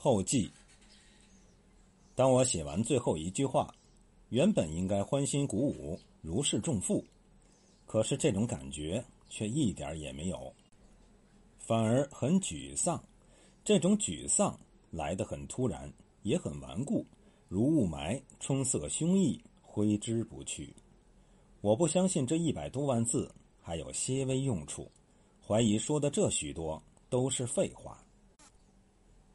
后记。当我写完最后一句话，原本应该欢欣鼓舞、如释重负，可是这种感觉却一点也没有，反而很沮丧。这种沮丧来得很突然，也很顽固，如雾霾冲塞胸臆，挥之不去。我不相信这一百多万字还有些微用处，怀疑说的这许多都是废话。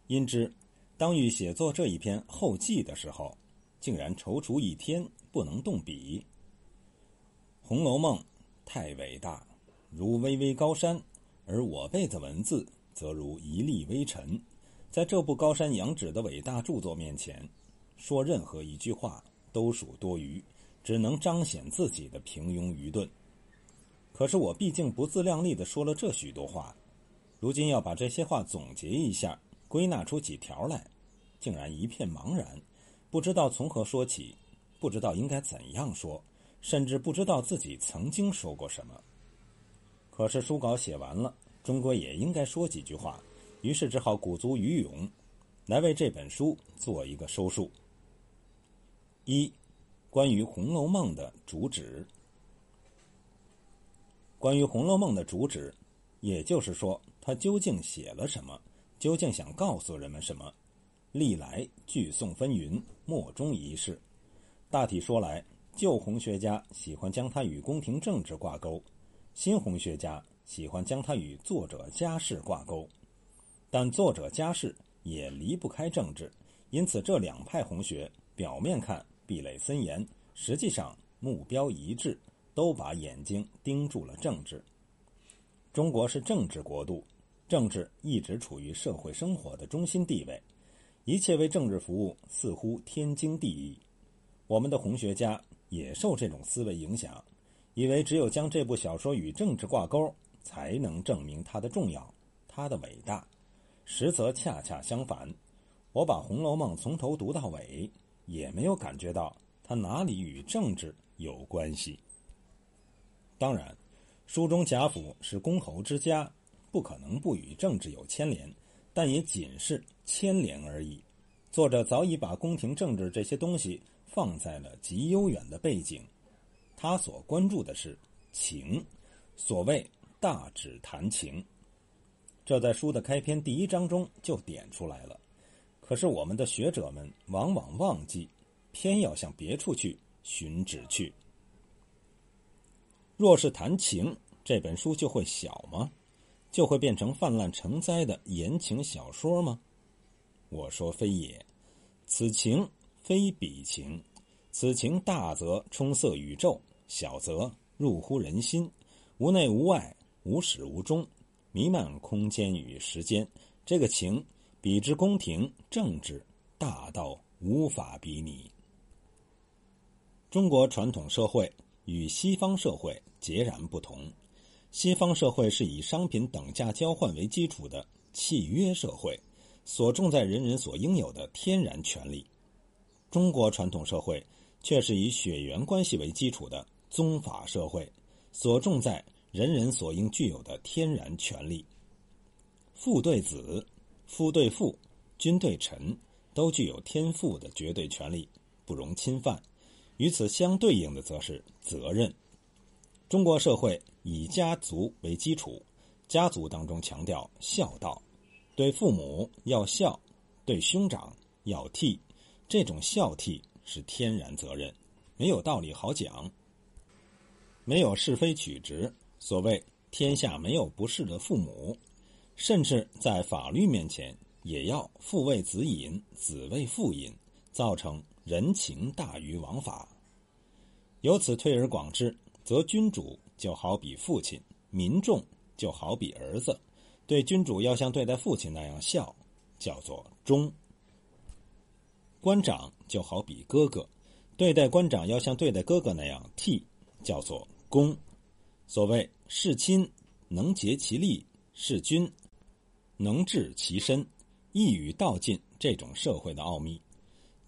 因之，当欲写作这一篇后记的时候，竟然踌躇一天，不能动笔。《红楼梦》太伟大，如巍巍高山，而我辈的文字则如一粒微尘。在这部高山仰止的伟大著作面前，说任何一句话都属多余，只能彰显自己的平庸愚钝。可是我毕竟不自量力的说了这许多话，如今要把这些话总结一下。归纳出几条来，竟然一片茫然，不知道从何说起，不知道应该怎样说，甚至不知道自己曾经说过什么。可是书稿写完了，终归也应该说几句话，于是只好鼓足余勇，来为这本书做一个收束。一，关于《红楼梦》的主旨。关于《红楼梦》的主旨，也就是说，它究竟写了什么？究竟想告诉人们什么？历来聚颂纷纭，莫衷一是。大体说来，旧红学家喜欢将它与宫廷政治挂钩，新红学家喜欢将它与作者家世挂钩。但作者家世也离不开政治，因此这两派红学表面看壁垒森严，实际上目标一致，都把眼睛盯住了政治。中国是政治国度。政治一直处于社会生活的中心地位，一切为政治服务似乎天经地义。我们的红学家也受这种思维影响，以为只有将这部小说与政治挂钩，才能证明它的重要、它的伟大。实则恰恰相反。我把《红楼梦》从头读到尾，也没有感觉到它哪里与政治有关系。当然，书中贾府是公侯之家。不可能不与政治有牵连，但也仅是牵连而已。作者早已把宫廷政治这些东西放在了极悠远的背景，他所关注的是情，所谓大指谈情，这在书的开篇第一章中就点出来了。可是我们的学者们往往忘记，偏要向别处去寻旨去。若是谈情，这本书就会小吗？就会变成泛滥成灾的言情小说吗？我说非也，此情非彼情，此情大则充塞宇宙，小则入乎人心，无内无外，无始无终，弥漫空间与时间。这个情比之宫廷政治，大到无法比拟。中国传统社会与西方社会截然不同。西方社会是以商品等价交换为基础的契约社会，所重在人人所应有的天然权利；中国传统社会却是以血缘关系为基础的宗法社会，所重在人人所应具有的天然权利。父对子、夫对父、君对臣，都具有天赋的绝对权利，不容侵犯。与此相对应的，则是责任。中国社会以家族为基础，家族当中强调孝道，对父母要孝，对兄长要悌，这种孝悌是天然责任，没有道理好讲，没有是非曲直。所谓天下没有不是的父母，甚至在法律面前也要父为子隐，子为父隐，造成人情大于王法。由此推而广之。则君主就好比父亲，民众就好比儿子，对君主要像对待父亲那样孝，叫做忠；官长就好比哥哥，对待官长要像对待哥哥那样悌，叫做恭。所谓事亲能竭其力，事君能治其身，一语道尽这种社会的奥秘。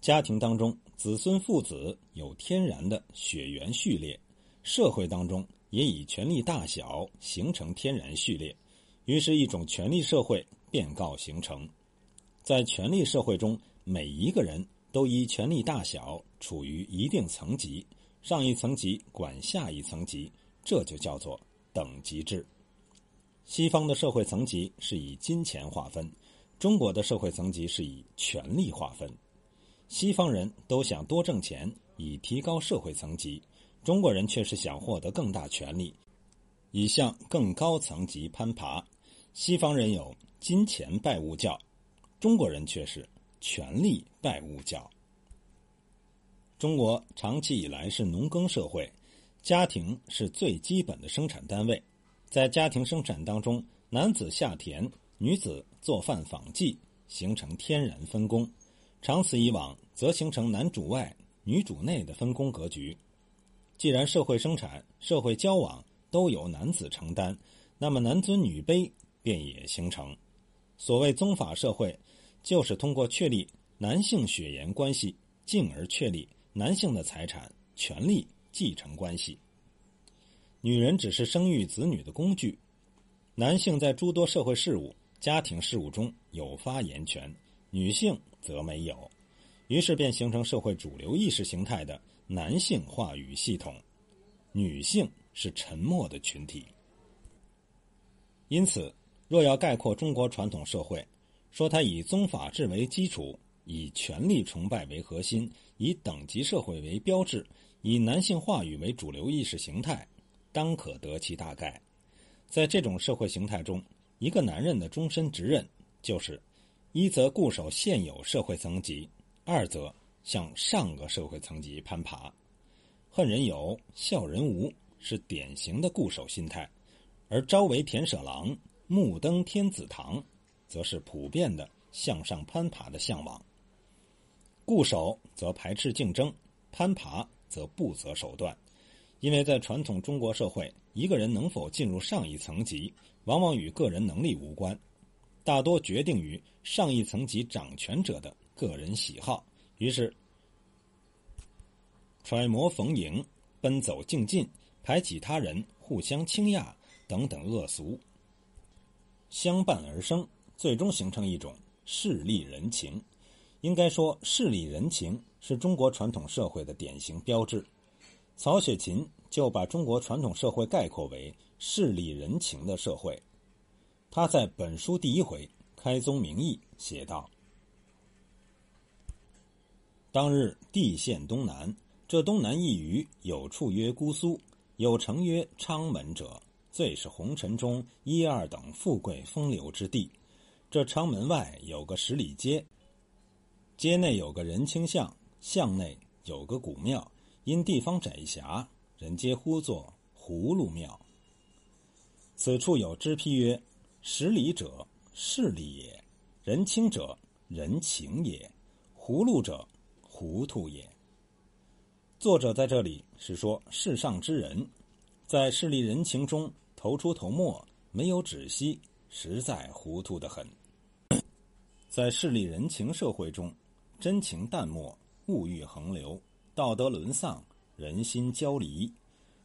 家庭当中，子孙父子有天然的血缘序列。社会当中也以权力大小形成天然序列，于是，一种权力社会便告形成。在权力社会中，每一个人都依权力大小处于一定层级，上一层级管下一层级，这就叫做等级制。西方的社会层级是以金钱划分，中国的社会层级是以权力划分。西方人都想多挣钱，以提高社会层级；中国人却是想获得更大权力，以向更高层级攀爬。西方人有金钱拜物教，中国人却是权力拜物教。中国长期以来是农耕社会，家庭是最基本的生产单位。在家庭生产当中，男子下田，女子做饭纺绩，形成天然分工。长此以往，则形成男主外、女主内的分工格局。既然社会生产、社会交往都由男子承担，那么男尊女卑便也形成。所谓宗法社会，就是通过确立男性血缘关系，进而确立男性的财产、权利继承关系。女人只是生育子女的工具，男性在诸多社会事务、家庭事务中有发言权，女性则没有，于是便形成社会主流意识形态的男性话语系统，女性是沉默的群体。因此，若要概括中国传统社会，说它以宗法制为基础，以权力崇拜为核心，以等级社会为标志，以男性话语为主流意识形态。当可得其大概，在这种社会形态中，一个男人的终身职任就是：一则固守现有社会层级，二则向上个社会层级攀爬。恨人有，笑人无，是典型的固守心态；而朝为田舍郎，暮登天子堂，则是普遍的向上攀爬的向往。固守则排斥竞争，攀爬则不择手段。因为在传统中国社会，一个人能否进入上一层级，往往与个人能力无关，大多决定于上一层级掌权者的个人喜好。于是，揣摩逢迎、奔走竞进、排挤他人、互相倾轧等等恶俗相伴而生，最终形成一种势利人情。应该说，势利人情是中国传统社会的典型标志。曹雪芹就把中国传统社会概括为势利人情的社会。他在本书第一回开宗明义写道：“当日地陷东南，这东南一隅有处曰姑苏，有城曰昌门者，最是红尘中一二等富贵风流之地。这昌门外有个十里街，街内有个人清巷，巷内有个古庙。”因地方窄狭，人皆呼作葫芦庙。此处有支批曰：“识理者，势利也；人清者，人情也；糊涂者，糊涂也。”作者在这里是说，世上之人，在势利人情中头出头没，没有止息，实在糊涂的很。在势利人情社会中，真情淡漠，物欲横流。道德沦丧，人心交离，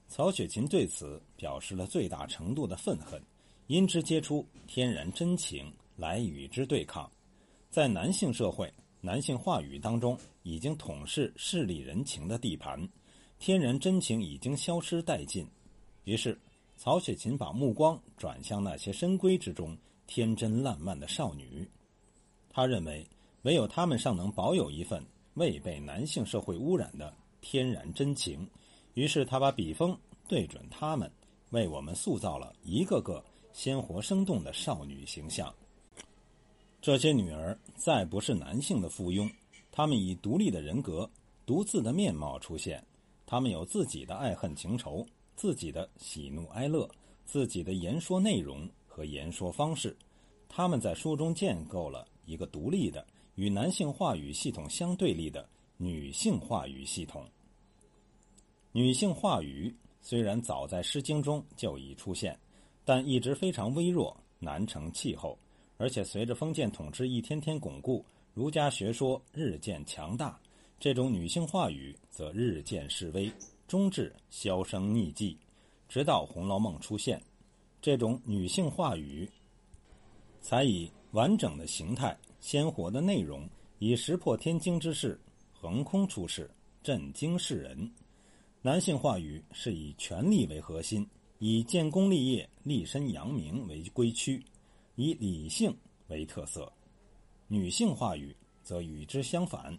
曹雪芹对此表示了最大程度的愤恨，因之揭出天然真情来与之对抗。在男性社会，男性话语当中已经统是势利人情的地盘，天然真情已经消失殆尽。于是，曹雪芹把目光转向那些深闺之中天真烂漫的少女，他认为唯有她们尚能保有一份。未被男性社会污染的天然真情，于是他把笔锋对准他们，为我们塑造了一个个鲜活生动的少女形象。这些女儿再不是男性的附庸，她们以独立的人格、独自的面貌出现，她们有自己的爱恨情仇、自己的喜怒哀乐、自己的言说内容和言说方式，她们在书中建构了一个独立的。与男性话语系统相对立的女性话语系统。女性话语虽然早在《诗经》中就已出现，但一直非常微弱，难成气候。而且随着封建统治一天天巩固，儒家学说日渐强大，这种女性话语则日渐式微，终至销声匿迹。直到《红楼梦》出现，这种女性话语才以完整的形态。鲜活的内容以石破天惊之势横空出世，震惊世人。男性话语是以权力为核心，以建功立业、立身扬名为归躯，以理性为特色；女性话语则与之相反，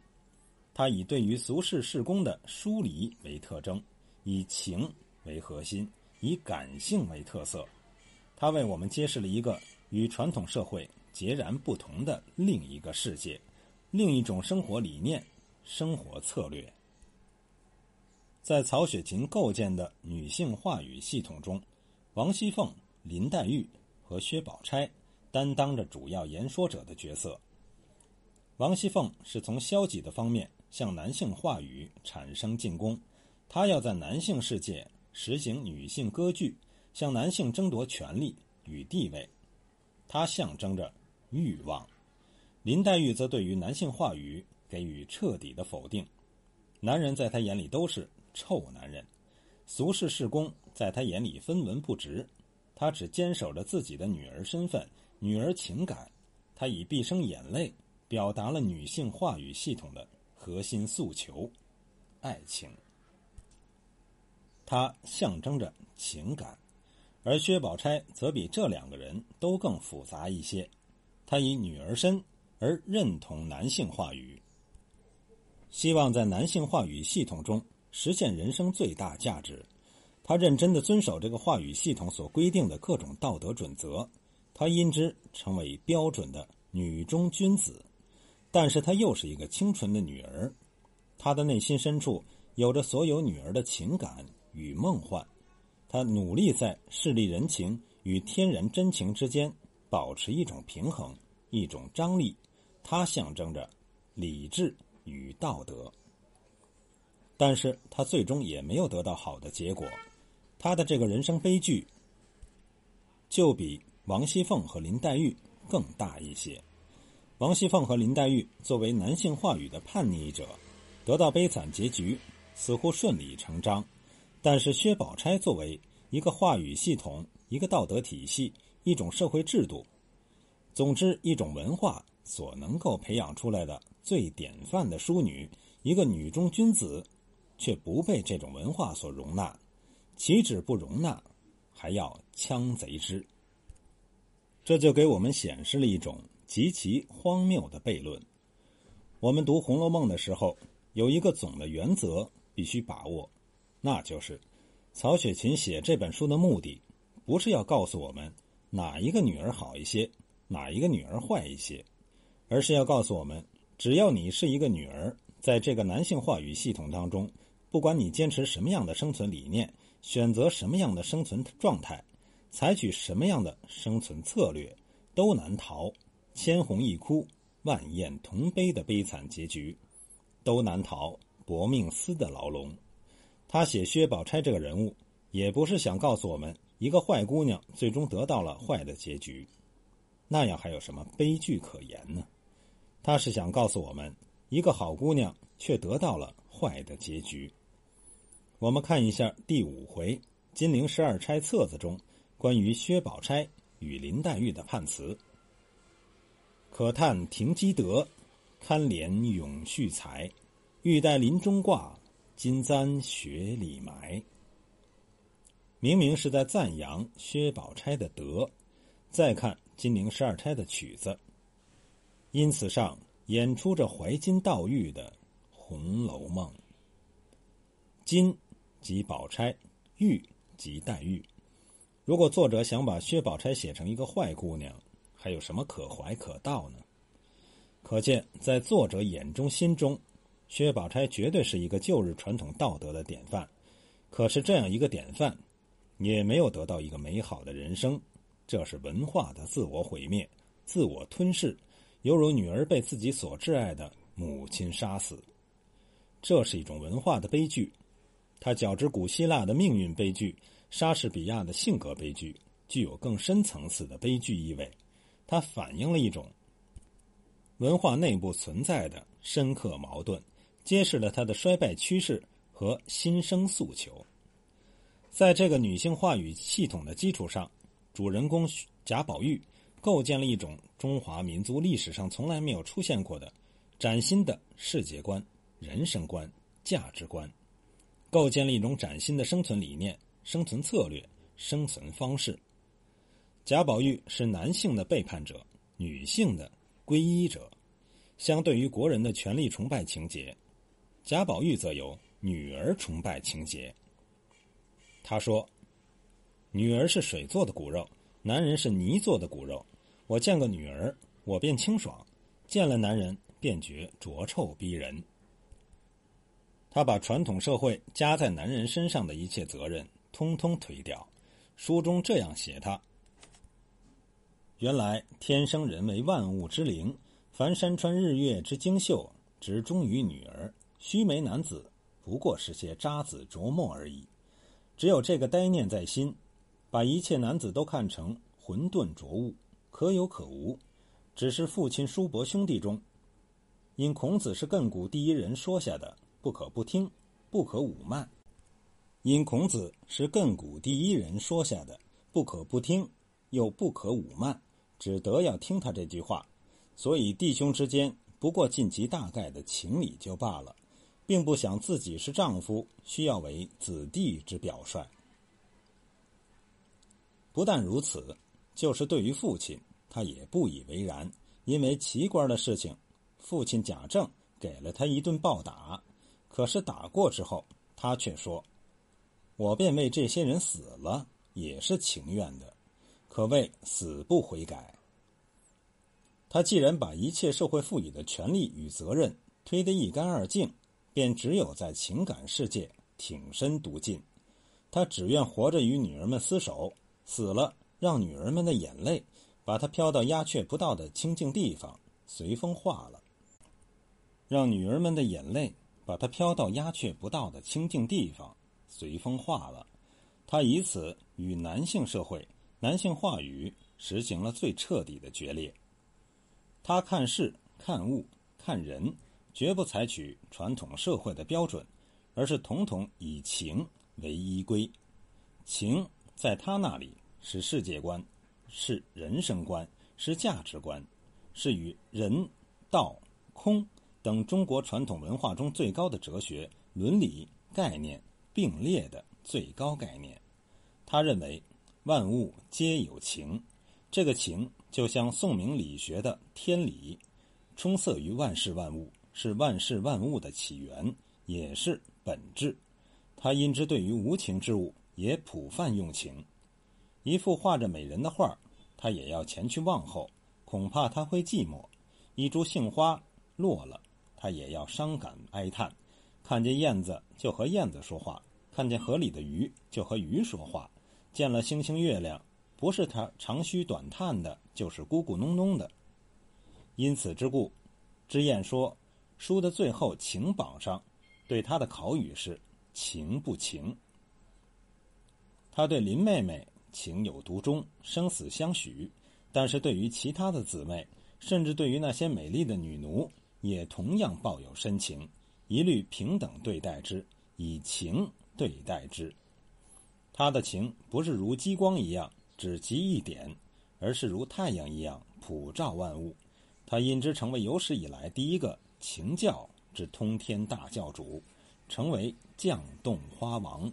它以对于俗世事功的疏离为特征，以情为核心，以感性为特色。它为我们揭示了一个与传统社会截然不同的另一个世界，另一种生活理念、生活策略。在曹雪芹构建的女性话语系统中，王熙凤、林黛玉和薛宝钗担当着主要言说者的角色。王熙凤是从消极的方面向男性话语产生进攻，她要在男性世界实行女性割据。向男性争夺权力与地位，她象征着欲望；林黛玉则对于男性话语给予彻底的否定。男人在她眼里都是臭男人，俗世事功在她眼里分文不值。她只坚守着自己的女儿身份、女儿情感。她以毕生眼泪表达了女性话语系统的核心诉求——爱情。它象征着情感。而薛宝钗则比这两个人都更复杂一些，她以女儿身而认同男性话语，希望在男性话语系统中实现人生最大价值。他认真的遵守这个话语系统所规定的各种道德准则，他因之成为标准的女中君子。但是她又是一个清纯的女儿，她的内心深处有着所有女儿的情感与梦幻。他努力在势利人情与天然真情之间保持一种平衡，一种张力。它象征着理智与道德，但是他最终也没有得到好的结果。他的这个人生悲剧，就比王熙凤和林黛玉更大一些。王熙凤和林黛玉作为男性话语的叛逆者，得到悲惨结局，似乎顺理成章。但是薛宝钗作为一个话语系统、一个道德体系、一种社会制度，总之一种文化所能够培养出来的最典范的淑女，一个女中君子，却不被这种文化所容纳。岂止不容纳，还要枪贼之。这就给我们显示了一种极其荒谬的悖论。我们读《红楼梦》的时候，有一个总的原则必须把握。那就是曹雪芹写这本书的目的，不是要告诉我们哪一个女儿好一些，哪一个女儿坏一些，而是要告诉我们，只要你是一个女儿，在这个男性话语系统当中，不管你坚持什么样的生存理念，选择什么样的生存状态，采取什么样的生存策略，都难逃千红一哭、万艳同悲的悲惨结局，都难逃薄命思的牢笼。他写薛宝钗这个人物，也不是想告诉我们一个坏姑娘最终得到了坏的结局，那样还有什么悲剧可言呢？他是想告诉我们，一个好姑娘却得到了坏的结局。我们看一下第五回《金陵十二钗册子》中关于薛宝钗与林黛玉的判词：“可叹停机德，堪怜永续才，欲待林中挂。”金簪雪里埋，明明是在赞扬薛宝钗的德。再看金陵十二钗的曲子，因此上演出着怀金悼玉的《红楼梦》。金即宝钗，玉即黛玉。如果作者想把薛宝钗写成一个坏姑娘，还有什么可怀可悼呢？可见在作者眼中、心中。薛宝钗绝对是一个旧日传统道德的典范，可是这样一个典范，也没有得到一个美好的人生。这是文化的自我毁灭、自我吞噬，犹如女儿被自己所挚爱的母亲杀死。这是一种文化的悲剧，它较之古希腊的命运悲剧、莎士比亚的性格悲剧，具有更深层次的悲剧意味。它反映了一种文化内部存在的深刻矛盾。揭示了他的衰败趋势和新生诉求。在这个女性话语系统的基础上，主人公贾宝玉构建了一种中华民族历史上从来没有出现过的崭新的世界观、人生观、价值观，构建了一种崭新的生存理念、生存策略、生存方式。贾宝玉是男性的背叛者，女性的皈依者。相对于国人的权力崇拜情节，贾宝玉则有女儿崇拜情节。他说：“女儿是水做的骨肉，男人是泥做的骨肉。我见个女儿，我便清爽；见了男人，便觉浊臭逼人。”他把传统社会加在男人身上的一切责任通通推掉。书中这样写他：“原来天生人为万物之灵。”凡山川日月之精秀，只忠于女儿；须眉男子，不过是些渣滓琢磨而已。只有这个呆念在心，把一切男子都看成混沌浊物，可有可无。只是父亲叔伯兄弟中，因孔子是亘古第一人说下的，不可不听，不可侮慢。因孔子是亘古第一人说下的，不可不听，又不可侮慢，只得要听他这句话。所以，弟兄之间不过尽其大概的情理就罢了，并不想自己是丈夫，需要为子弟之表率。不但如此，就是对于父亲，他也不以为然。因为奇官的事情，父亲贾政给了他一顿暴打，可是打过之后，他却说：“我便为这些人死了，也是情愿的，可谓死不悔改。”他既然把一切社会赋予的权利与责任推得一干二净，便只有在情感世界挺身独进。他只愿活着与女儿们厮守，死了让女儿们的眼泪把他飘到鸦雀不到的清静地方，随风化了。让女儿们的眼泪把它飘到鸦雀不到的清静地方，随风化了。他以此与男性社会、男性话语实行了最彻底的决裂。他看事、看物、看人，绝不采取传统社会的标准，而是统统以情为依归。情在他那里是世界观，是人生观，是价值观，是与人、道、空等中国传统文化中最高的哲学伦理概念并列的最高概念。他认为万物皆有情，这个情。就像宋明理学的天理，充塞于万事万物，是万事万物的起源，也是本质。他因之对于无情之物也普泛用情。一幅画着美人的画，他也要前去望候，恐怕他会寂寞；一株杏花落了，他也要伤感哀叹。看见燕子就和燕子说话，看见河里的鱼就和鱼说话，见了星星月亮。不是他长吁短叹的，就是咕咕哝哝的。因此之故，之燕说，书的最后情榜上，对他的考语是情不情。他对林妹妹情有独钟，生死相许；但是对于其他的姊妹，甚至对于那些美丽的女奴，也同样抱有深情，一律平等对待之，以情对待之。他的情不是如激光一样。只及一点，而是如太阳一样普照万物。他因之成为有史以来第一个情教之通天大教主，成为降动花王。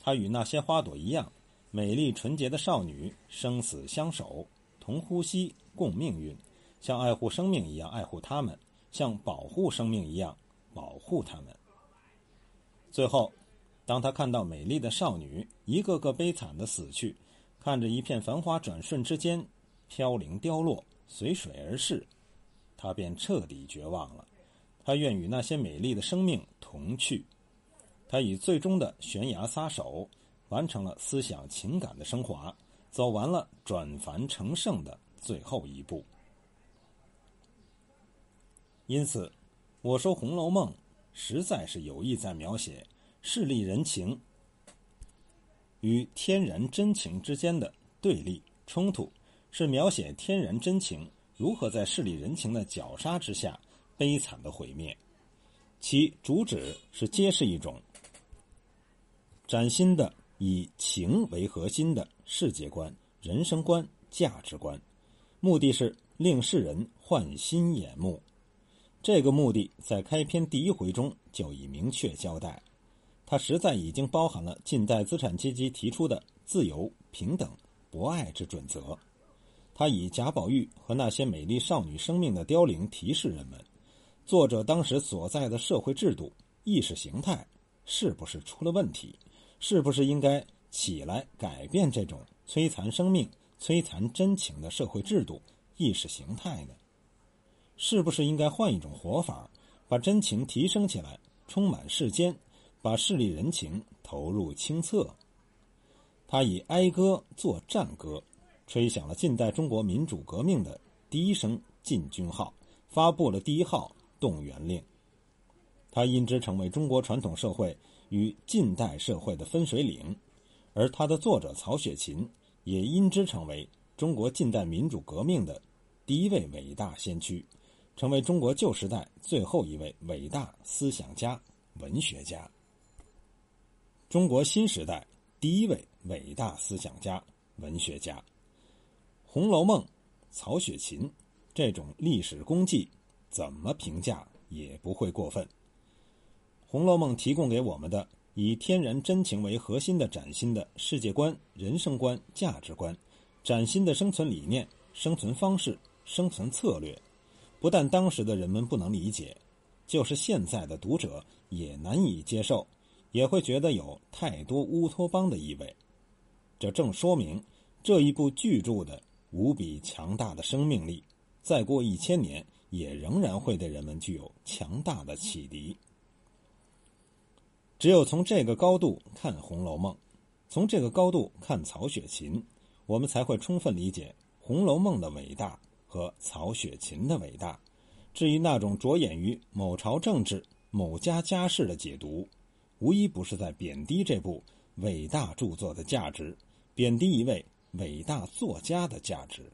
他与那些花朵一样，美丽纯洁的少女，生死相守，同呼吸，共命运，像爱护生命一样爱护他们，像保护生命一样保护他们。最后，当他看到美丽的少女一个个悲惨的死去。看着一片繁华转瞬之间飘零凋落，随水而逝，他便彻底绝望了。他愿与那些美丽的生命同去。他以最终的悬崖撒手，完成了思想情感的升华，走完了转凡成圣的最后一步。因此，我说《红楼梦》实在是有意在描写势利人情。与天然真情之间的对立冲突，是描写天然真情如何在势利人情的绞杀之下悲惨的毁灭。其主旨是揭示一种崭新的以情为核心的世界观、人生观、价值观，目的是令世人换新眼目。这个目的在开篇第一回中就已明确交代，它实在已经包含了近代资产阶级提出的自由、平等、博爱之准则。他以贾宝玉和那些美丽少女生命的凋零提示人们，作者当时所在的社会制度、意识形态是不是出了问题？是不是应该起来改变这种摧残生命、摧残真情的社会制度、意识形态呢？是不是应该换一种活法，把真情提升起来，充满世间，把势利人情投入清册？他以哀歌作战歌。吹响了近代中国民主革命的第一声进军号，发布了第一号动员令。他因之成为中国传统社会与近代社会的分水岭，而他的作者曹雪芹也因之成为中国近代民主革命的第一位伟大先驱，成为中国旧时代最后一位伟大思想家、文学家，中国新时代第一位伟大思想家、文学家。《红楼梦》，曹雪芹这种历史功绩，怎么评价也不会过分。《红楼梦》提供给我们的以天然真情为核心的崭新的世界观、人生观、价值观，崭新的生存理念、生存方式、生存策略，不但当时的人们不能理解，就是现在的读者也难以接受，也会觉得有太多乌托邦的意味。这正说明这一部巨著的。无比强大的生命力，再过一千年也仍然会对人们具有强大的启迪。只有从这个高度看《红楼梦》，从这个高度看曹雪芹，我们才会充分理解《红楼梦》的伟大和曹雪芹的伟大。至于那种着眼于某朝政治、某家家事的解读，无一不是在贬低这部伟大著作的价值，贬低一位。伟大作家的价值。